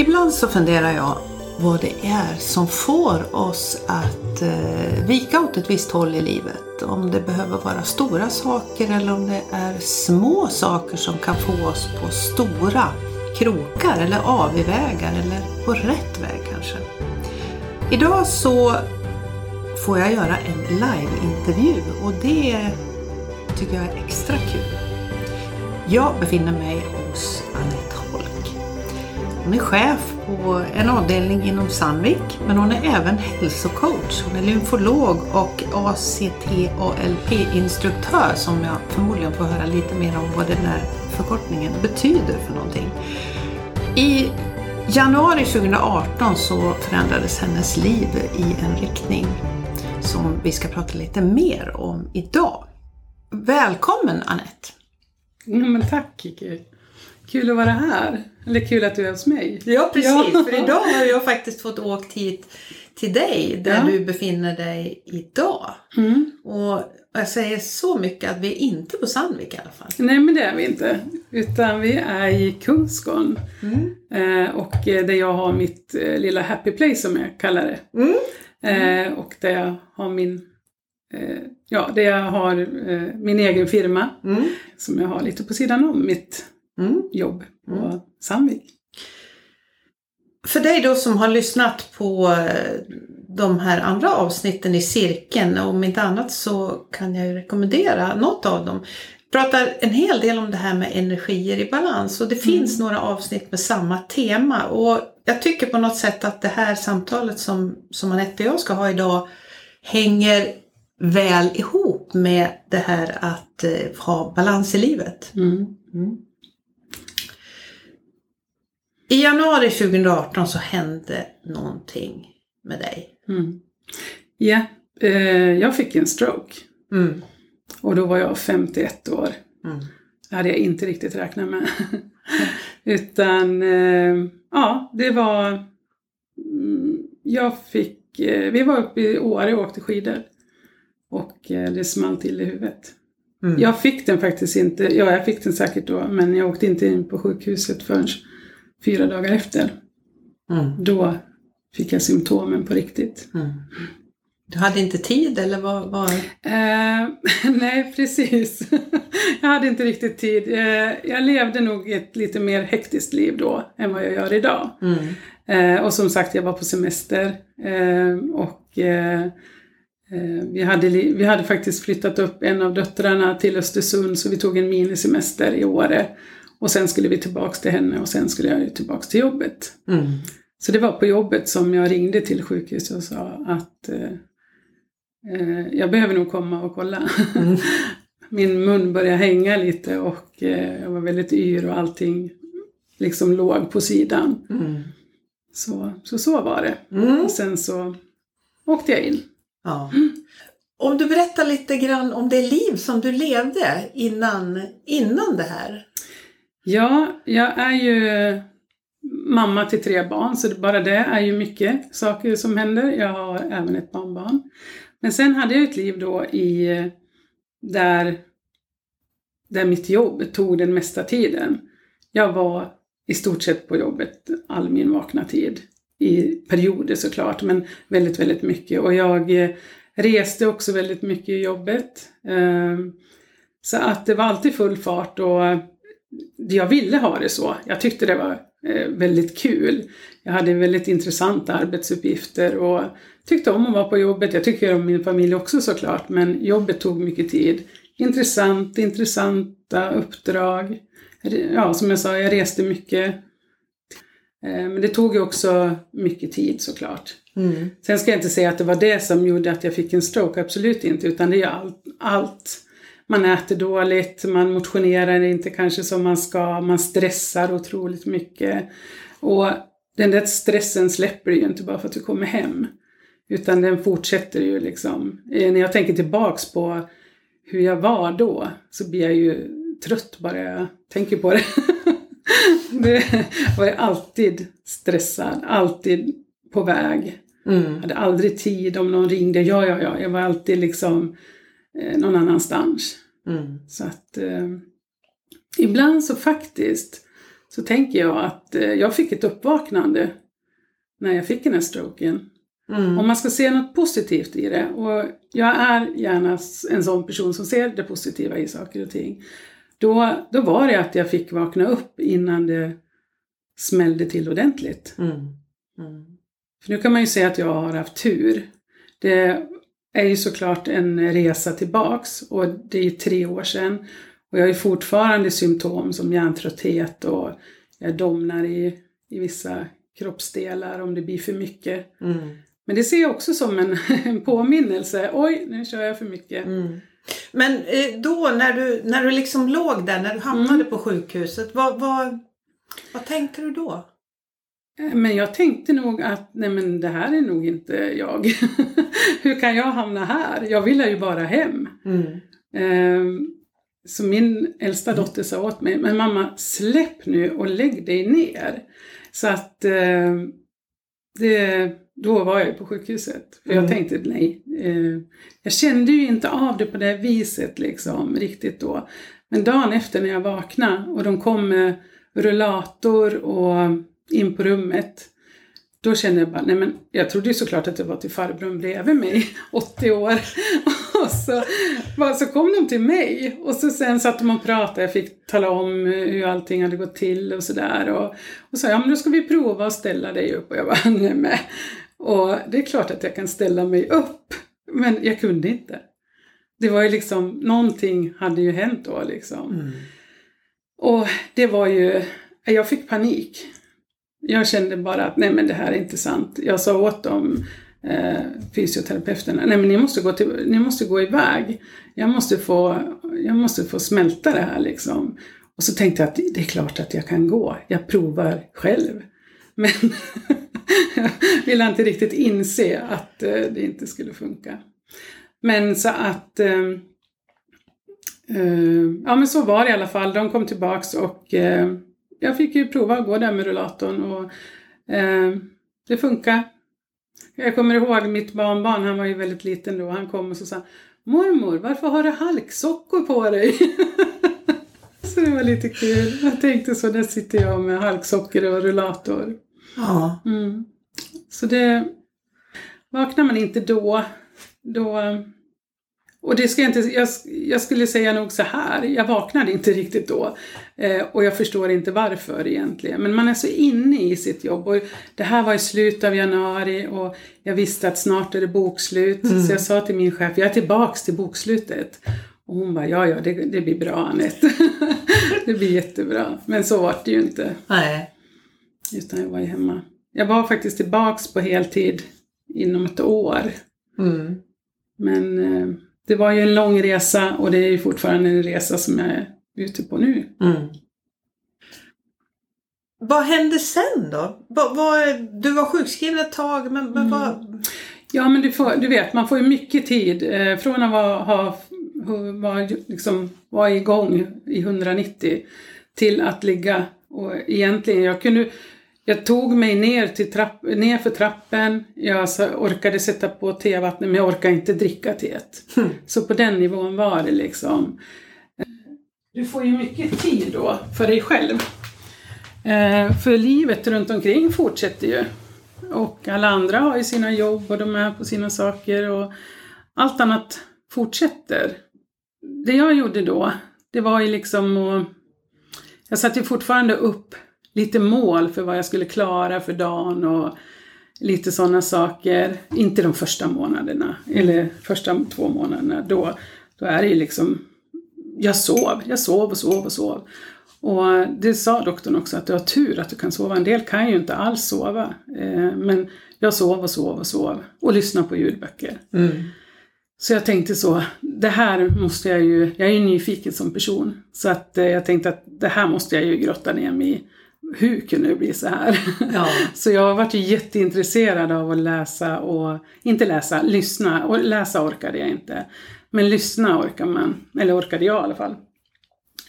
Ibland så funderar jag vad det är som får oss att eh, vika åt ett visst håll i livet. Om det behöver vara stora saker eller om det är små saker som kan få oss på stora krokar eller avvägar eller på rätt väg kanske. Idag så får jag göra en liveintervju och det tycker jag är extra kul. Jag befinner mig hos hon är chef på en avdelning inom Sandvik men hon är även hälsocoach. Hon är lymfolog och ACT-ALP-instruktör, som jag förmodligen får höra lite mer om vad den där förkortningen betyder för någonting. I januari 2018 så förändrades hennes liv i en riktning som vi ska prata lite mer om idag. Välkommen Anette! Ja, men tack Kiki! Kul att vara här. Eller kul att du är hos mig. Ja precis, ja. för idag har jag faktiskt fått åkt hit till dig där ja. du befinner dig idag. Mm. Och jag säger så mycket att vi är inte på Sandvik i alla fall. Nej men det är vi inte. Utan vi är i Kungsgården. Mm. Eh, och där jag har mitt eh, lilla happy place som jag kallar det. Mm. Eh, och där jag har min eh, Ja, där jag har eh, min egen firma mm. som jag har lite på sidan om mitt mm. jobb på mm. Sandvik. För dig då som har lyssnat på eh, de här andra avsnitten i cirkeln, om inte annat så kan jag ju rekommendera något av dem. Jag pratar en hel del om det här med energier i balans och det mm. finns några avsnitt med samma tema och jag tycker på något sätt att det här samtalet som, som Anette och jag ska ha idag hänger väl ihop med det här att eh, ha balans i livet. Mm. Mm. I januari 2018 så hände någonting med dig. Mm. Ja, eh, jag fick en stroke. Mm. Och då var jag 51 år. Mm. Det hade jag inte riktigt räknat med. Utan, eh, ja, det var... Mm, jag fick... Eh, vi var uppe i Åre och åkte skidor. Och eh, det small till i huvudet. Mm. Jag fick den faktiskt inte, ja jag fick den säkert då, men jag åkte inte in på sjukhuset förrän fyra dagar efter. Mm. Då fick jag symptomen på riktigt. Mm. Du hade inte tid eller vad? vad? Eh, nej, precis. jag hade inte riktigt tid. Eh, jag levde nog ett lite mer hektiskt liv då än vad jag gör idag. Mm. Eh, och som sagt, jag var på semester. Eh, och eh, vi hade, vi hade faktiskt flyttat upp en av döttrarna till Östersund så vi tog en minisemester i Åre. Och sen skulle vi tillbaks till henne och sen skulle jag tillbaks till jobbet. Mm. Så det var på jobbet som jag ringde till sjukhuset och sa att eh, eh, jag behöver nog komma och kolla. Mm. Min mun började hänga lite och eh, jag var väldigt yr och allting liksom låg på sidan. Mm. Så, så så var det. Mm. Och sen så åkte jag in. Ja. Om du berättar lite grann om det liv som du levde innan, innan det här. Ja, jag är ju mamma till tre barn, så bara det är ju mycket saker som händer. Jag har även ett barnbarn. Men sen hade jag ett liv då i där, där mitt jobb tog den mesta tiden. Jag var i stort sett på jobbet all min vakna tid. I perioder såklart, men väldigt, väldigt mycket. Och jag eh, reste också väldigt mycket i jobbet. Ehm, så att det var alltid full fart och jag ville ha det så. Jag tyckte det var eh, väldigt kul. Jag hade väldigt intressanta arbetsuppgifter och tyckte om att vara på jobbet. Jag tycker om min familj också såklart, men jobbet tog mycket tid. Intressant, intressanta uppdrag. Ja, som jag sa, jag reste mycket. Eh, men det tog ju också mycket tid såklart. Mm. Sen ska jag inte säga att det var det som gjorde att jag fick en stroke, absolut inte, utan det är allt, allt man äter dåligt, man motionerar inte kanske som man ska, man stressar otroligt mycket. Och den där stressen släpper ju inte bara för att du kommer hem. Utan den fortsätter ju liksom. Eh, när jag tänker tillbaks på hur jag var då så blir jag ju trött bara jag tänker på det. det var jag alltid stressad, alltid på väg. Mm. Jag hade aldrig tid om någon ringde. Ja, ja, ja. Jag var alltid liksom eh, någon annanstans. Mm. Så att eh, ibland så faktiskt så tänker jag att eh, jag fick ett uppvaknande när jag fick den här stroken. Mm. Om man ska se något positivt i det, och jag är gärna en sån person som ser det positiva i saker och ting, då, då var det att jag fick vakna upp innan det smällde till ordentligt. Mm. Mm. För nu kan man ju säga att jag har haft tur. Det är ju såklart en resa tillbaks och det är ju tre år sedan. Och jag har ju fortfarande symptom som hjärntrötthet och jag domnar i, i vissa kroppsdelar om det blir för mycket. Mm. Men det ser jag också som en, en påminnelse. Oj, nu kör jag för mycket. Mm. Men eh, då när du, när du liksom låg där, när du hamnade Mm. på sjukhuset, vad, vad, vad tänkte du då? Eh, Men jag tänkte nog att nej men det här är nog inte jag. Hur kan jag hamna här? Jag vill ju bara hem. Mm. Ehm, Så min äldsta dotter sa åt mig, men mamma släpp nu och lägg dig ner. Så att eh, det, då var jag på sjukhuset. För jag Mm. tänkte nej. Eh, jag kände ju inte av det på det viset liksom riktigt då. Men dagen efter när jag vaknade och de kom med rullator och in på rummet. Då kände jag bara, nej men jag trodde ju såklart att det var till farbrorn bredvid mig, 80 år. Och så, bara, så kom de till mig och så sen satt de och pratade, jag fick tala om hur allting hade gått till och sådär. Och, och sa, ja men då ska vi prova att ställa dig upp. Och jag bara, nej men. Och det är klart att jag kan ställa mig upp, men jag kunde inte. Det var ju liksom, någonting hade ju hänt då liksom. Mm. Och det var ju, jag fick panik. Jag kände bara att nej men det här är inte sant. Jag sa åt dem, eh, fysioterapeuterna, nej men ni måste, gå till, ni måste gå iväg. Jag måste, få, jag måste få smälta det här liksom. Och så tänkte jag att det är klart att jag kan gå. Jag provar själv. Men jag ville inte riktigt inse att eh, det inte skulle funka. Men så att eh, eh ja men så var det i alla fall. De kom tillbaks och eh, jag fick ju prova att gå där med rullatorn och eh, det funkar. Jag kommer ihåg mitt barnbarn, han var ju väldigt liten då, han kom och så sa Mormor, varför har du halksockor på dig? så det var lite kul. Jag tänkte så, där sitter jag med halksockor och rullator. Ja. Mm. Så det... Vaknar man inte då, då... Och det ska jag inte... Jag, jag skulle säga nog så här, jag vaknade inte riktigt då. Eh, och jag förstår inte varför egentligen. Men man är så inne i sitt jobb. Och det här var i slutet av januari och jag visste att snart är det bokslut. Mm. Så jag sa till min chef, jag är tillbaks till bokslutet. Och hon bara, ja ja, det, det blir bra Anette. det blir jättebra. Men så var det ju inte. Nej. Utan jag var ju hemma. Jag var faktiskt tillbaks på heltid inom ett år. Mm. Men eh, det var ju en lång resa och det är ju fortfarande en resa som jag är ute på nu. Mm. Vad hände sen då? Vad, vad, du var sjukskriven ett tag, men, men Mm. vad... Ja men du, får, du vet, man får ju mycket tid. Eh, från att vara, ha, vara, liksom, vara igång i 190 till att ligga och egentligen, jag kunde jag tog mig ner, till trapp, ner för trappen, jag så orkade sätta på tevattnet men jag orkade inte dricka teet. Hmm. Så på den nivån var det liksom. Du får ju mycket tid då för dig själv. Eh, för livet runt omkring fortsätter ju. Och alla andra har ju sina jobb och de är på sina saker och allt annat fortsätter. Det jag gjorde då, det var ju liksom att... Jag satte ju fortfarande upp lite mål för vad jag skulle klara för dagen och lite sådana saker. Inte de första månaderna, eller första två månaderna. Då, då är det ju liksom... Jag sov, jag sov och sov och sov. Och det sa doktorn också, att du har tur att du kan sova. En del kan ju inte alls sova. Eh, men jag sov och sov och sov. Och lyssnade på ljudböcker. Mm. Så jag tänkte så, det här måste jag ju, jag är ju nyfiken som person. Så att eh, jag tänkte att det här måste jag ju grotta ner mig i. Hur kunde det bli så här? Ja. Så jag har varit jätteintresserad av att läsa och, inte läsa, lyssna. Och läsa orkade jag inte. Men lyssna orkar man, eller orkade jag i alla fall.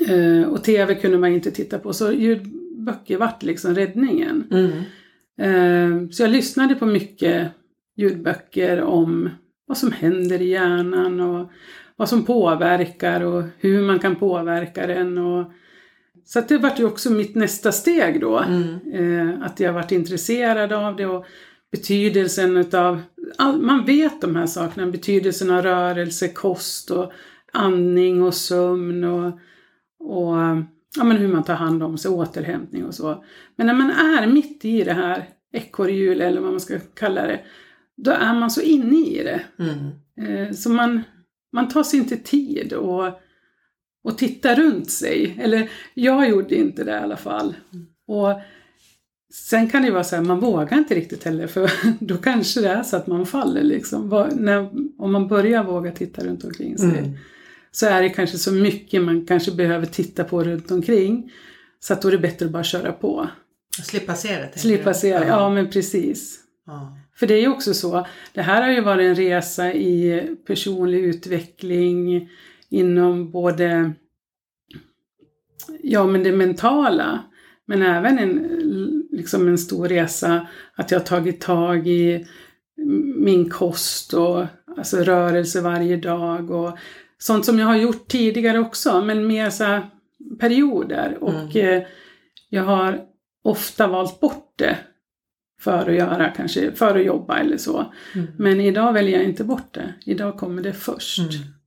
Eh, och tv kunde man inte titta på, så ljudböcker vart liksom räddningen. Mm. Eh, Så jag lyssnade på mycket ljudböcker om vad som händer i hjärnan och vad som påverkar och hur man kan påverka den. Och Så det vart ju också mitt nästa steg då. Mm. Eh, att jag varit intresserad av det och betydelsen utav, all, man vet de här sakerna, betydelsen av rörelse, kost och andning och sömn och, och ja, men hur man tar hand om sig, återhämtning och så. Men när man är mitt i det här ekorrhjul eller vad man ska kalla det, då är man så inne i det. Mm. Eh, så man, man tar sig inte tid och, och titta runt sig. Eller jag gjorde inte det i alla fall. Och Sen kan det ju vara så här, man vågar inte riktigt heller för då kanske det är så att man faller liksom. När, om man börjar våga titta runt omkring sig Mm. så är det kanske så mycket man kanske behöver titta på runt omkring. Så att då är det bättre att bara köra på. Slippa se det. Slippa se det, ja men precis. Ja. För det är ju också så, det här har ju varit en resa i personlig utveckling inom både ja, men det mentala, men även en, liksom en stor resa att jag har tagit tag i min kost och alltså rörelse varje dag och sånt som jag har gjort tidigare också, men mer så perioder. Och eh, jag har ofta valt bort det för att göra, kanske för att jobba eller så. Mm. Men idag väljer jag inte bort det. Idag kommer det först. Mm.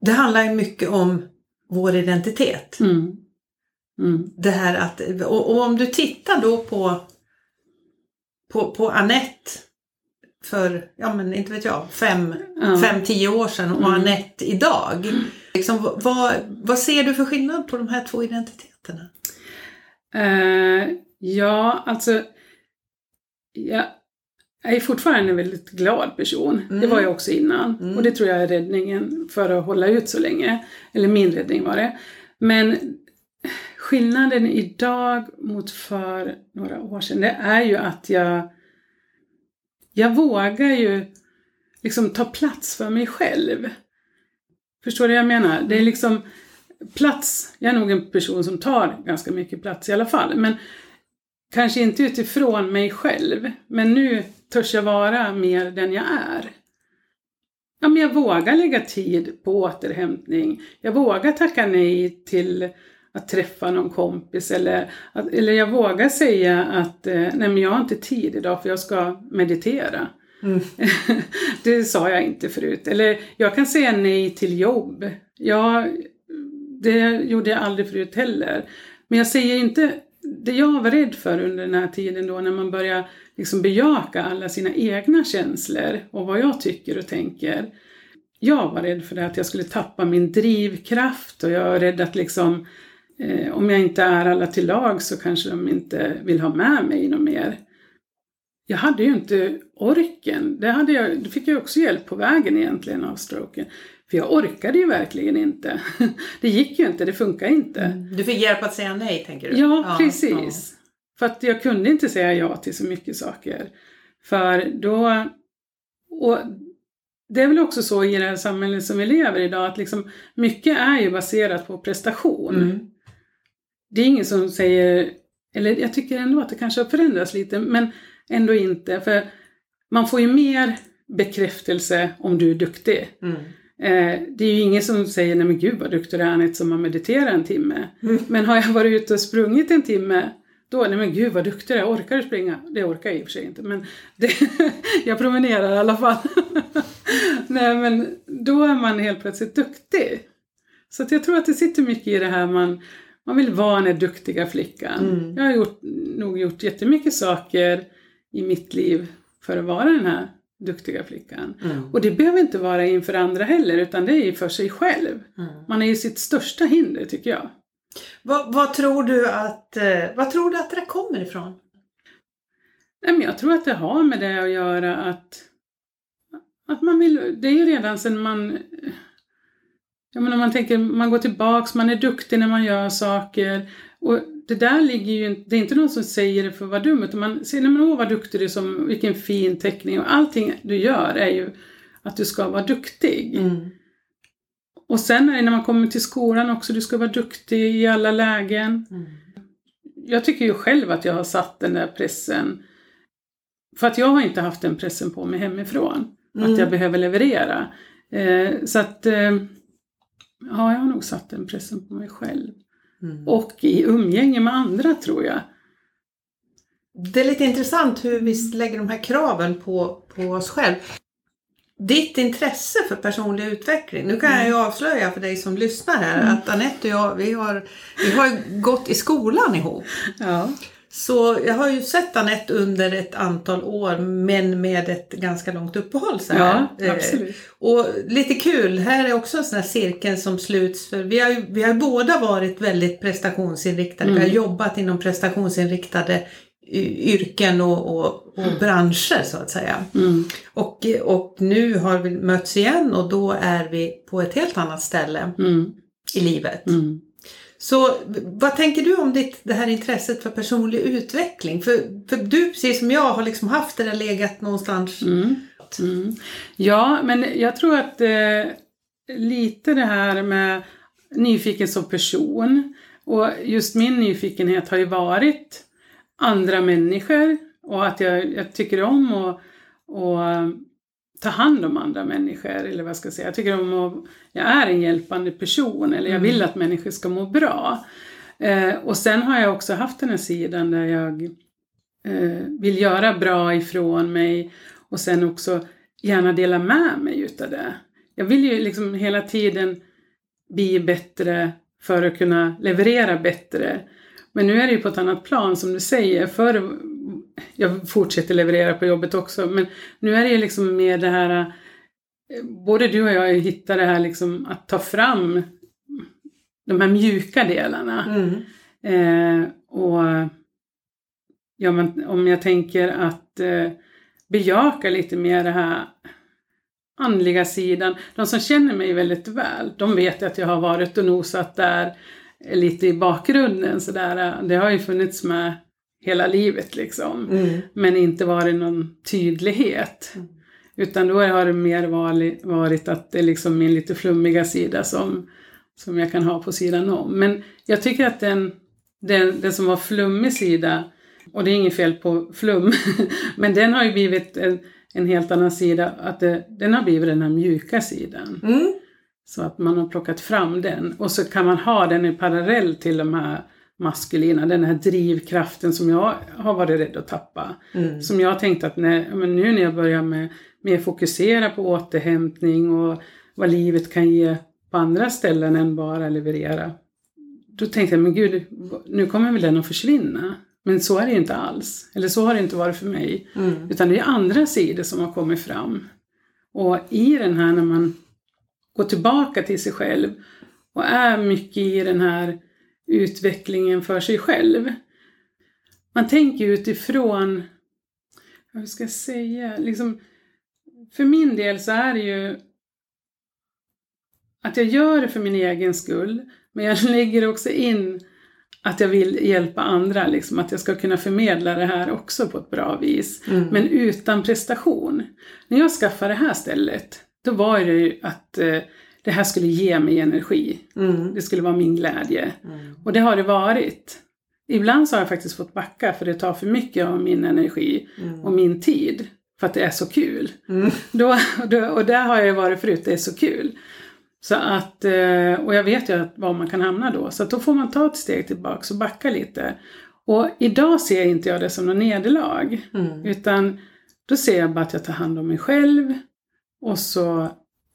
Det handlar ju mycket om vår identitet. Mm. Mm. Det här att, och, och om du tittar då på, på, på Annette för, ja men inte vet jag, fem, Ja. fem tio år sedan och Mm. Annette idag. Liksom, vad, vad ser du för skillnad på de här två identiteterna? Eh, ja, alltså. Jag är fortfarande en väldigt glad person. Mm. Det var jag också innan. Mm. Och det tror jag är räddningen för att hålla ut så länge. Eller min räddning var det. Men skillnaden idag mot för några år sedan, det är ju att jag jag vågar ju liksom ta plats för mig själv. Förstår du vad jag menar? Det är liksom plats, jag är nog en person som tar ganska mycket plats i alla fall, men kanske inte utifrån mig själv. Men nu törs jag vara mer den jag är. Ja, men jag vågar lägga tid på återhämtning. Jag vågar tacka nej till att träffa någon kompis eller, att, eller jag vågar säga att eh, nej men jag har inte tid idag för jag ska meditera. Mm. det sa jag inte förut. Eller jag kan säga nej till jobb. Jag, det gjorde jag aldrig förut heller. Men jag säger inte det jag var rädd för under den här tiden då när man börjar liksom bejaka alla sina egna känslor och vad jag tycker och tänker. Jag var rädd för det att jag skulle tappa min drivkraft och jag var rädd att liksom eh, om jag inte är alla till lag så kanske de inte vill ha med mig något mer. Jag hade ju inte orken. Det, hade jag, det fick jag också hjälp på vägen egentligen av stroken. För jag orkade ju verkligen inte. Det gick ju inte, det funkar inte. Du fick hjälp att säga nej tänker du? Ja, precis. För att jag kunde inte säga ja till så mycket saker. För då... Och det är väl också så i det här samhället som vi lever idag att liksom mycket är ju baserat på prestation. Mm. Det är ingen som säger, eller jag tycker ändå att det kanske har förändrats lite, men ändå inte. För man får ju mer bekräftelse om du är duktig. Mm. Eh, det är ju ingen som säger, nej men gud vad duktig du är Anette som har mediterat en timme. Mm. Men har jag varit ute och sprungit en timme, då, nej men gud vad duktig du är, orkar du springa? Det orkar jag i och för sig inte, men det, jag promenerar i alla fall. nej men då är man helt plötsligt duktig. Så jag tror att det sitter mycket i det här man, man vill vara den duktiga flickan. Mm. Jag har gjort, nog gjort jättemycket saker i mitt liv för att vara den här duktiga flickan. Mm. Och det behöver inte vara inför andra heller, utan det är för sig själv. Mm. Man är ju sitt största hinder, tycker jag. Vad, vad, tror du att, eh, vad tror du att det kommer ifrån? Jag tror att det har med det att göra att, att man vill, det är ju redan sen man, jag menar man tänker, man går tillbaks, man är duktig när man gör saker. Och det där ligger ju inte, det är inte någon som säger det för att vara dum, utan man säger, nej men åh vad duktig du är, som, vilken fin teckning. Och allting du gör är ju att du ska vara duktig. Mm. Och sen är det när man kommer till skolan också, du ska vara duktig i alla lägen. Mm. Jag tycker ju själv att jag har satt den där pressen. För att jag har inte haft den pressen på mig hemifrån. Mm. Att jag behöver leverera. Eh, så att, eh, ja, jag har nog satt den pressen på mig själv. Mm. och i umgänge med andra tror jag. Det är lite intressant hur vi lägger de här kraven på, på oss själv. Ditt intresse för personlig utveckling. Nu kan jag ju avslöja för dig som lyssnar här att Anette och jag, vi har, vi har gått i skolan ihop. Ja. Så jag har ju sett Anette under ett antal år men med ett ganska långt uppehåll. Så här. Ja, Eh, absolut. Och lite kul, här är också en sån här cirkel som sluts. För vi, har ju, vi har båda varit väldigt prestationsinriktade. Vi har jobbat inom prestationsinriktade yrken och, och, och branscher så att säga. Mm. Och, och nu har vi mötts igen och då är vi på ett helt annat ställe Mm. i livet. Mm. Så vad tänker du om ditt, det här intresset för personlig utveckling? För, för du, precis som jag, har liksom haft det där legat någonstans. Mm. Mm. Ja, men jag tror att eh, lite det här med nyfiken som person och just min nyfikenhet har ju varit andra människor och att jag, jag tycker om att, att ta hand om andra människor eller vad ska jag säga. Jag tycker om att, jag är en hjälpande person eller jag Mm. vill att människor ska må bra. Eh, och sen har jag också haft den här sidan där jag eh, vill göra bra ifrån mig och sen också gärna dela med mig utav det. Jag vill ju liksom hela tiden bli bättre för att kunna leverera bättre. Men nu är det ju på ett annat plan som du säger. För jag fortsätter leverera på jobbet också men nu är det ju liksom mer det här eh, både du och jag har ju hittat det här liksom att ta fram de här mjuka delarna. Mm. Eh, och ja, men om jag tänker att eh, bejaka lite mer det här andliga sidan. De som känner mig väldigt väl, de vet att jag har varit och nosat där lite i bakgrunden. Så där, det har ju funnits med hela livet liksom. Mm. Men inte varit någon tydlighet. Mm. Utan då har det mer varit, varit att det är liksom min lite flummiga sida som, som jag kan ha på sidan om. Men jag tycker att den, den, den som var flummig sida, och det är inget fel på flum, men den har ju blivit en, en helt annan sida, att det, den har blivit den här mjuka sidan. Mm. Så att man har plockat fram den och så kan man ha den i parallell till de här maskulina, den här drivkraften som jag har varit rädd att tappa. Mm. Som jag tänkte att när, men nu när jag börjar med mer fokusera på återhämtning och vad livet kan ge på andra ställen än bara leverera. Då tänkte jag, men gud, nu kommer väl den att försvinna. Men så är det ju inte alls. Eller så har det inte varit för mig. Mm. Utan det är andra sidor som har kommit fram. Och i den här när man går tillbaka till sig själv och är mycket i den här utvecklingen för sig själv. Man tänker utifrån, vad ska jag säga, liksom, för min del så är det ju att jag gör det för min egen skull, men jag lägger också in att jag vill hjälpa andra, liksom, att jag ska kunna förmedla det här också på ett bra vis. Mm. Men utan prestation. När jag skaffade det här stället, då var det ju att eh, det här skulle ge mig energi. Mm. Det skulle vara min glädje. Mm. Och det har det varit. Ibland så har jag faktiskt fått backa för det tar för mycket av min energi Mm. och min tid. För att det är så kul. Mm. Då, då, och där har jag ju varit förut, det är så kul. Så att, eh, och jag vet ju var man kan hamna då. Så då får man ta ett steg tillbaka och backa lite. Och idag ser inte jag det som något nederlag. Mm. Utan då ser jag bara att jag tar hand om mig själv. Och så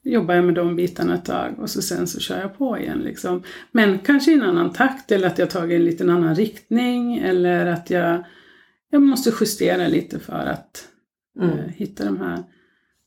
jobbar jag med de bitarna ett tag och så sen så kör jag på igen. Liksom. Men kanske i en annan takt eller att jag tagit en liten annan riktning eller att jag, jag måste justera lite för att Mm. eh, hitta de här,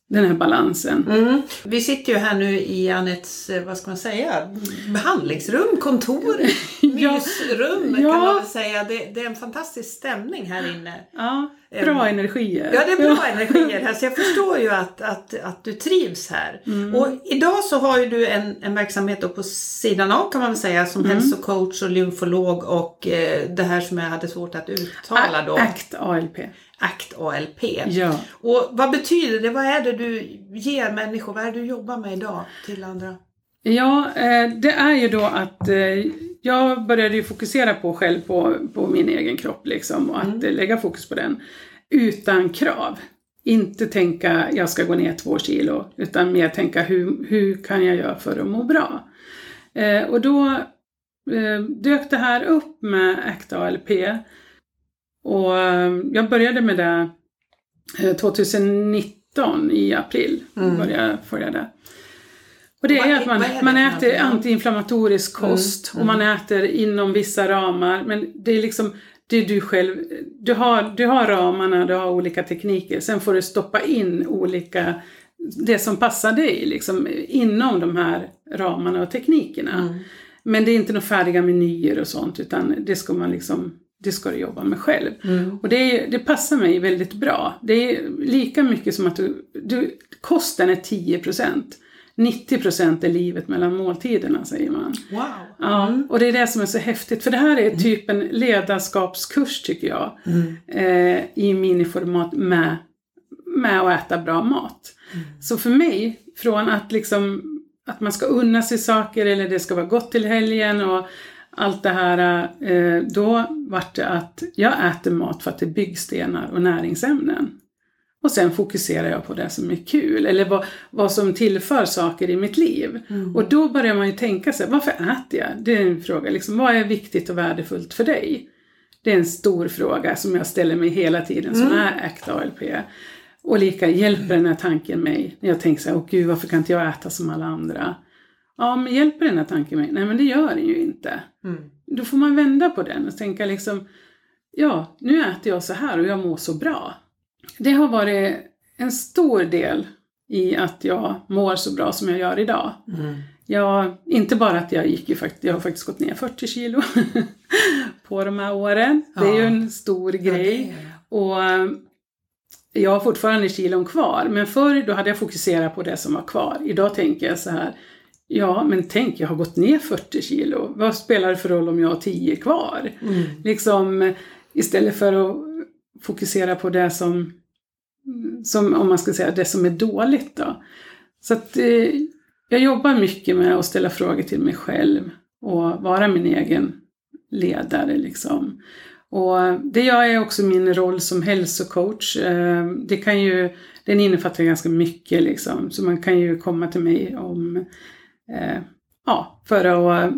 den här balansen. Mm. Vi sitter ju här nu i Anettes, eh, vad ska man säga, behandlingsrum, kontor, Ja. mysrum kan Ja. man väl säga. Det, det är en fantastisk stämning här inne. Ja, bra energier. Ja, det är bra energier här så jag förstår ju att, att, att du trivs här. Mm. Och idag så har ju du en, en verksamhet då på sidan av kan man väl säga som Mm. hälsocoach och lymfolog och eh, det här som jag hade svårt att uttala då, ACT ALP. ACT ALP. Ja. Och vad betyder det? Vad är det du ger människor? Vad är det du jobbar med idag till andra? Ja, eh, det är ju då att eh, jag började ju fokusera på själv på, på min egen kropp liksom och att Mm. eh, lägga fokus på den utan krav. Inte tänka jag ska gå ner två kilo utan mer tänka hur, hur kan jag göra för att må bra. Eh, och då eh, dök det här upp med ACT ALP. Och eh, jag började med det eh, 2019 i april. Mm. Började följa det. Och det är att man, är man äter antiinflammatorisk kost Mm, och man äter inom vissa ramar. Men det är liksom, det är du själv, du har, du har ramarna, du har olika tekniker. Sen får du stoppa in olika, det som passar dig liksom inom de här ramarna och teknikerna. Mm. Men det är inte några färdiga menyer och sånt utan det ska man liksom, det ska du jobba med själv. Mm. Och det, det passar mig väldigt bra. Det är lika mycket som att du, du kosten är 10%. 90% är livet mellan måltiderna säger man. Wow. Ja, och det är det som är så häftigt. För det här är typ en ledarskapskurs tycker jag. Mm. Eh, I miniformat med, med att äta bra mat. Så för mig, från att liksom att man ska unna sig saker eller det ska vara gott till helgen och allt det här. Eh, då vart det att jag äter mat för att det är byggstenar och näringsämnen. Och sen fokuserar jag på det som är kul eller vad, vad som tillför saker i mitt liv. Mm. Och då börjar man ju tänka sig, varför äter jag? Det är en fråga, liksom, vad är viktigt och värdefullt för dig? Det är en stor fråga som jag ställer mig hela tiden som Mm. är ACT ALP. Och lika hjälper den här tanken mig när jag tänker så här, åh gud varför kan inte jag äta som alla andra? Ja men hjälper den här tanken mig? Nej men det gör den ju inte. Mm. Då får man vända på den och tänka liksom, ja nu äter jag så här och jag mår så bra. Det har varit en stor del i att jag mår så bra som jag gör idag. Mm. Jag, inte bara att jag gick ju faktiskt, jag har faktiskt gått ner 40 kilo på de här åren. Det är ju Ja. en stor Ja, grej. det. Och eh, jag har fortfarande kilon kvar, men förr då hade jag fokuserat på det som var kvar. Idag tänker jag så här, ja men tänk jag har gått ner 40 kilo, vad spelar det för roll om jag har 10 kvar? Mm. Liksom istället för att fokusera på det som, som om man ska säga det som är dåligt då. Så att eh, jag jobbar mycket med att ställa frågor till mig själv och vara min egen ledare liksom. Och det gör jag också min roll som hälsocoach. Eh, det kan ju, den innefattar ganska mycket liksom. Så man kan ju komma till mig om, eh, ja, för att,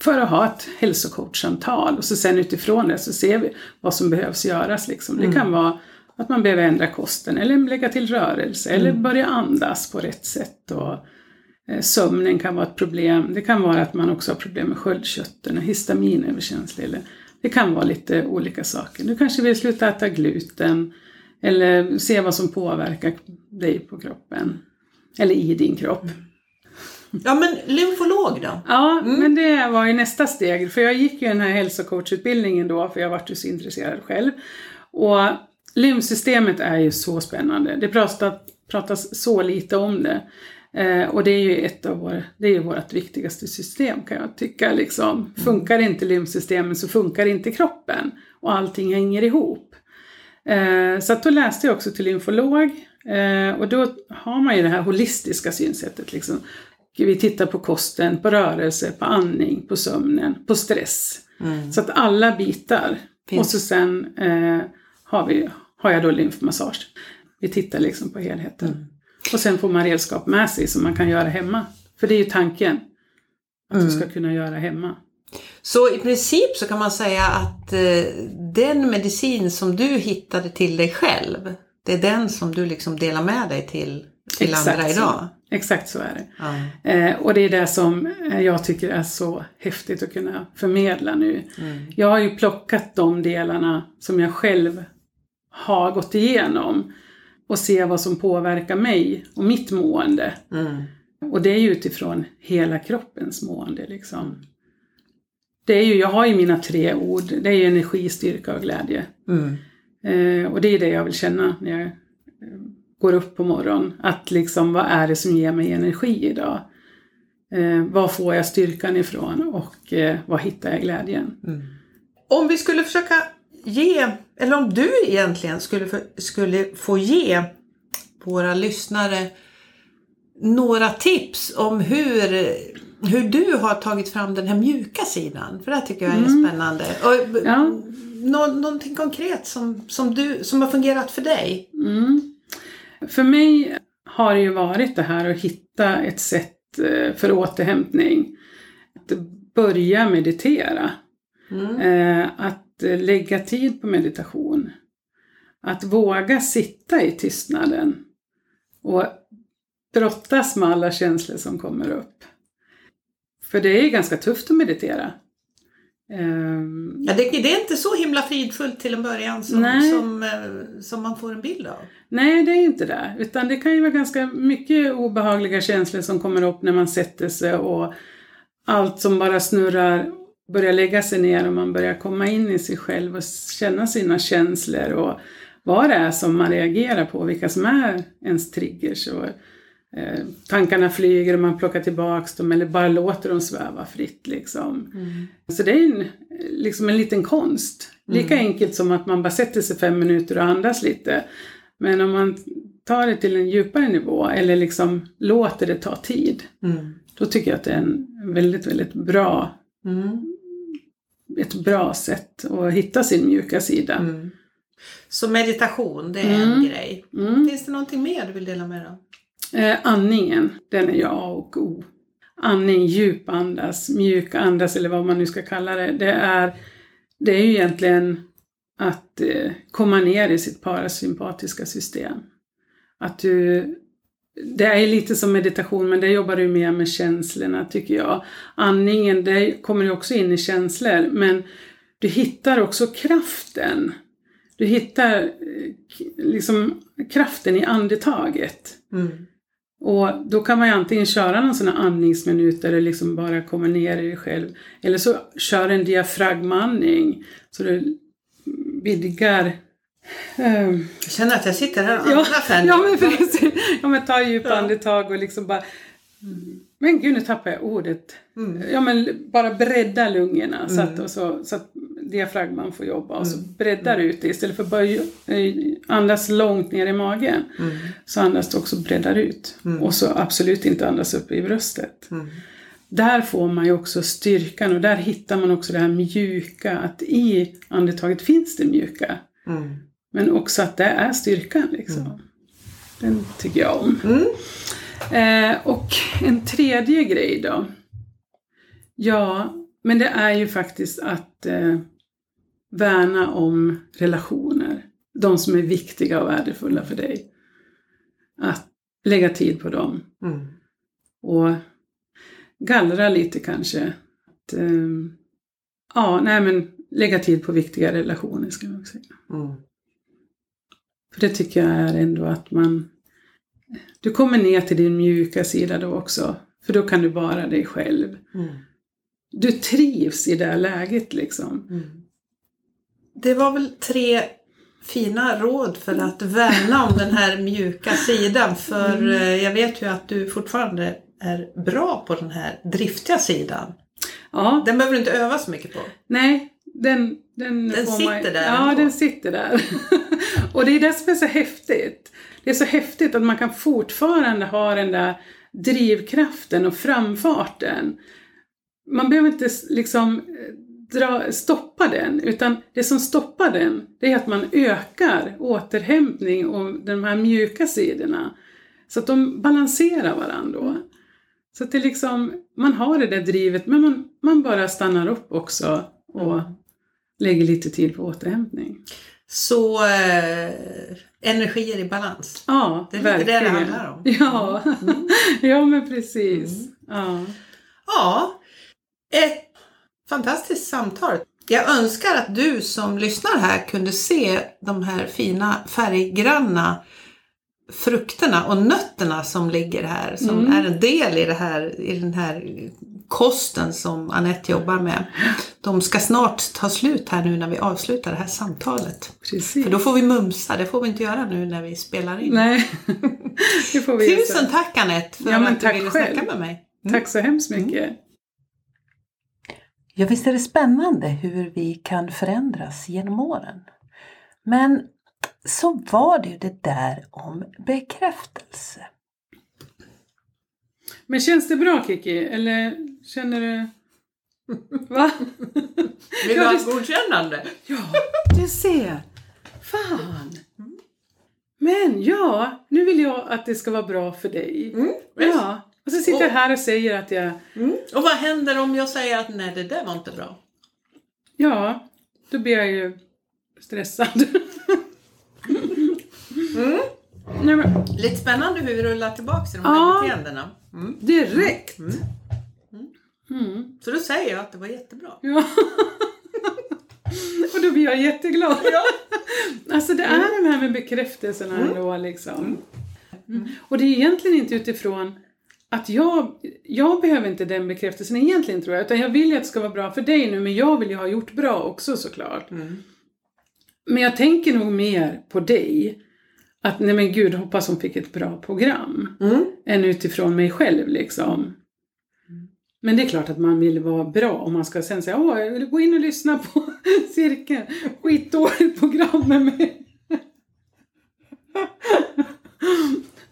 för att ha ett hälsocoachsamtal. Och så sen utifrån det så ser vi vad som behövs göras liksom. Det Mm. kan vara att man behöver ändra kosten eller lägga till rörelse eller Mm. börja andas på rätt sätt. Och, eh, Sömnen kan vara ett problem. Det kan vara att man också har problem med sköldkörteln, histaminöverkänslig. Eller det kan vara lite olika saker. Du kanske vill sluta äta gluten eller se vad som påverkar dig på kroppen. Eller i din kropp. Ja men lymfolog då? Ja, Mm. men det var ju nästa steg. För jag gick ju den här hälsocoachutbildningen då, för jag vart ju så intresserad själv. Och lymfsystemet är ju så spännande. Det pratas, pratas så lite om det. Eh, och det är ju ett av våra, det är ju vårt viktigaste system kan jag tycka. Liksom. Funkar inte lymfsystemet så funkar inte kroppen. Och allting hänger ihop. Eh, så att då läste jag också till lymfolog. Eh, och då har man ju det här holistiska synsättet. Liksom. Vi tittar på kosten, på rörelse, på andning, på sömnen, på stress. Mm. Så att alla bitar. Finns. Och så sen eh, har, vi, har jag då lymfmassage. Vi tittar liksom på helheten. Mm. Och sen får man redskap med sig som man kan göra hemma. För det är ju tanken. Att du Mm. ska kunna göra hemma. Så i princip så kan man säga att eh, den medicin som du hittade till dig själv, det är den som du liksom delar med dig till, till andra idag? Exakt så är det. Ja. Eh, och det är det som eh, jag tycker är så häftigt att kunna förmedla nu. Mm. Jag har ju plockat de delarna som jag själv har gått igenom och se vad som påverkar mig och mitt mående. Mm. Och det är ju utifrån hela kroppens mående liksom. Det är ju, jag har ju mina tre ord, det är ju energi, styrka och glädje. Mm. Eh, och det är det jag vill känna när jag eh, går upp på morgonen. Att liksom, vad är det som ger mig energi idag? Eh, var får jag styrkan ifrån och eh, var hittar jag glädjen? Mm. Om vi skulle försöka ge, eller om du egentligen skulle, för, skulle få ge våra lyssnare några tips om hur, hur du har tagit fram den här mjuka sidan. För det här tycker jag är Mm. spännande. Och, Ja. nå, någonting konkret som, som, du, som har fungerat för dig. Mm. För mig har det ju varit det här att hitta ett sätt eh, för återhämtning. Att börja meditera. Mm. Eh, att eh, lägga tid på meditation. Att våga sitta i tystnaden och brottas med alla känslor som kommer upp. För det är ganska tufft att meditera. Ehm, Ja, det, det är inte så himla fridfullt till en början som, Nej. som, eh, som man får en bild av. Nej, det är inte det. Utan det kan ju vara ganska mycket obehagliga känslor som kommer upp när man sätter sig och allt som bara snurrar börjar lägga sig ner och man börjar komma in i sig själv och känna sina känslor och vad det är som man reagerar på, vilka som är ens triggers. Och, eh, tankarna flyger och man plockar tillbaks dem eller bara låter dem sväva fritt. Liksom. Så det är en, liksom en liten konst. Lika enkelt som att man bara sätter sig fem minuter och andas lite. Men om man tar det till en djupare nivå eller liksom låter det ta tid. Mm. Då tycker jag att det är en väldigt, väldigt bra, Mm. ett bra sätt att hitta sin mjuka sida. Mm. Så meditation, det är en Mm. grej. Mm. Finns det någonting mer du vill dela med dig av? Eh, andningen, den är ju A och O. Andning, djupandas, mjukandas eller vad man nu ska kalla det. Det är, det är ju egentligen att eh, komma ner i sitt parasympatiska system. Att du, det är lite som meditation men det jobbar du mer med känslorna tycker jag. Andningen, det kommer ju också in i känslor men du hittar också kraften. Du hittar eh, liksom kraften i andetaget. Mm. Och då kan man ju antingen köra någon sån här andningsminut där du liksom bara kommer ner i dig själv. Eller så kör en diafragmaandning. Så du vidgar... ehm, Jag känner att jag sitter här och ja, andas nu. ja, men precis. Ja, men ta djupa Ja. andetag och liksom bara... Men gud, nu tappar jag ordet. Mm. Ja, men bara bredda lungorna så, att, Mm. och så, så att diafragman får jobba. Och så Mm. breddar du ut det istället för att bara eh, andas långt ner i magen. Mm. Så andas du också breddar ut. Mm. Och så absolut inte andas upp i bröstet. Mm. Där får man ju också styrkan och där hittar man också det här mjuka. Att i andetaget finns det mjuka. Mm. Men också att det är styrkan liksom. Mm. Den tycker jag om. Mm. Eh, och en tredje grej då. Ja, men det är ju faktiskt att eh, värna om relationer. De som är viktiga och värdefulla för dig. Att lägga tid på dem. Mm. Och gallra lite kanske. Att, eh, ja, nej men lägga tid på viktiga relationer ska man säga. Mm. För det tycker jag är ändå att man... Du kommer ner till din mjuka sida då också. För då kan du vara dig själv. Mm. Du trivs i det läget liksom. Mm. Det var väl tre fina råd för att värna om den här mjuka sidan. För Mm. eh, jag vet ju att du fortfarande är bra på den här driftiga sidan. Ja, Den behöver du inte öva så mycket på. nej, den... Den, Den sitter där Ja, ändå. den sitter där. och det är det som är så häftigt. Det är så häftigt att man kan fortfarande ha den där drivkraften och framfarten. Man behöver inte liksom eh, dra, stoppa den, utan det som stoppar den, det är att man ökar återhämtning och de här mjuka sidorna. Så att de balanserar varandra då. Så att det liksom, man har det där drivet, men man, man bara stannar upp också och lägger lite tid på återhämtning. Så eh, energier i balans. Ja, Det är lite det det verkligen. handlar om. Ja, Mm. ja men precis. Mm. Ja. Ja, ett fantastiskt samtal. Jag önskar att du som lyssnar här kunde se de här fina färggranna frukterna och nötterna som ligger här som Mm. är en del i, det här, i den här kosten som Anette jobbar med. De ska snart ta slut här nu när vi avslutar det här samtalet. Precis. För då får vi mumsa, det får vi inte göra nu när vi spelar in. Nej, det får vi Tusen göra. tack Anette för Ja, att du ville själv. snacka med mig. Tack så hemskt mycket. Ja, visst är det spännande hur vi kan förändras genom åren. Men så var det ju det där om bekräftelse. Men känns det bra Kiki? Eller känner du... Va? Vill du ha det- ett godkännande? Ja, du ser. Fan. Men ja, nu vill jag att det ska vara bra för dig. Mm, visst. Ja, Och så sitter jag Och- här och säger att jag, Mm. Och vad händer om jag säger att nej, det där var inte bra? ja, då blir jag ju stressad. Mm. Nej, men, Lite spännande hur vi rullar tillbaka till de Ja. här beteendena. Mm. direkt! Mm. Mm. Så då säger jag att det var jättebra. Ja. och då blir jag jätteglad. Alltså det är de här med bekräftelserna ändå liksom. Mm. Och det är egentligen inte utifrån att jag, jag behöver inte den bekräftelsen egentligen tror jag, utan jag vill ju att det ska vara bra för dig nu, men jag vill ju ha gjort bra också såklart. Mm. Men jag tänker nog mer på dig, att nej men gud, hoppas hon fick ett bra program, Mm. än utifrån mig själv liksom. Men det är klart att man vill vara bra om man ska sen säga åh, jag vill gå in och lyssna på cirkeln. Skitdåligt program med mig.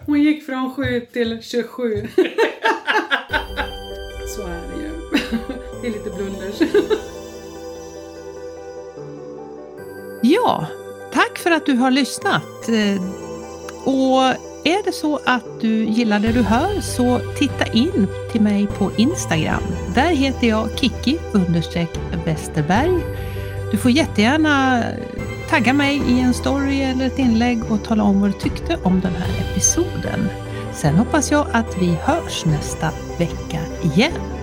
Hon gick från 7 till 27. Så är det ju. Det är lite blunders. Ja, tack för att du har lyssnat. Och är det så att du gillar det du hör så titta in till mig på Instagram. Där heter jag Kiki Westerberg. Du får jättegärna tagga mig i en story eller ett inlägg och tala om vad du tyckte om den här episoden. Sen hoppas jag att vi hörs nästa vecka igen.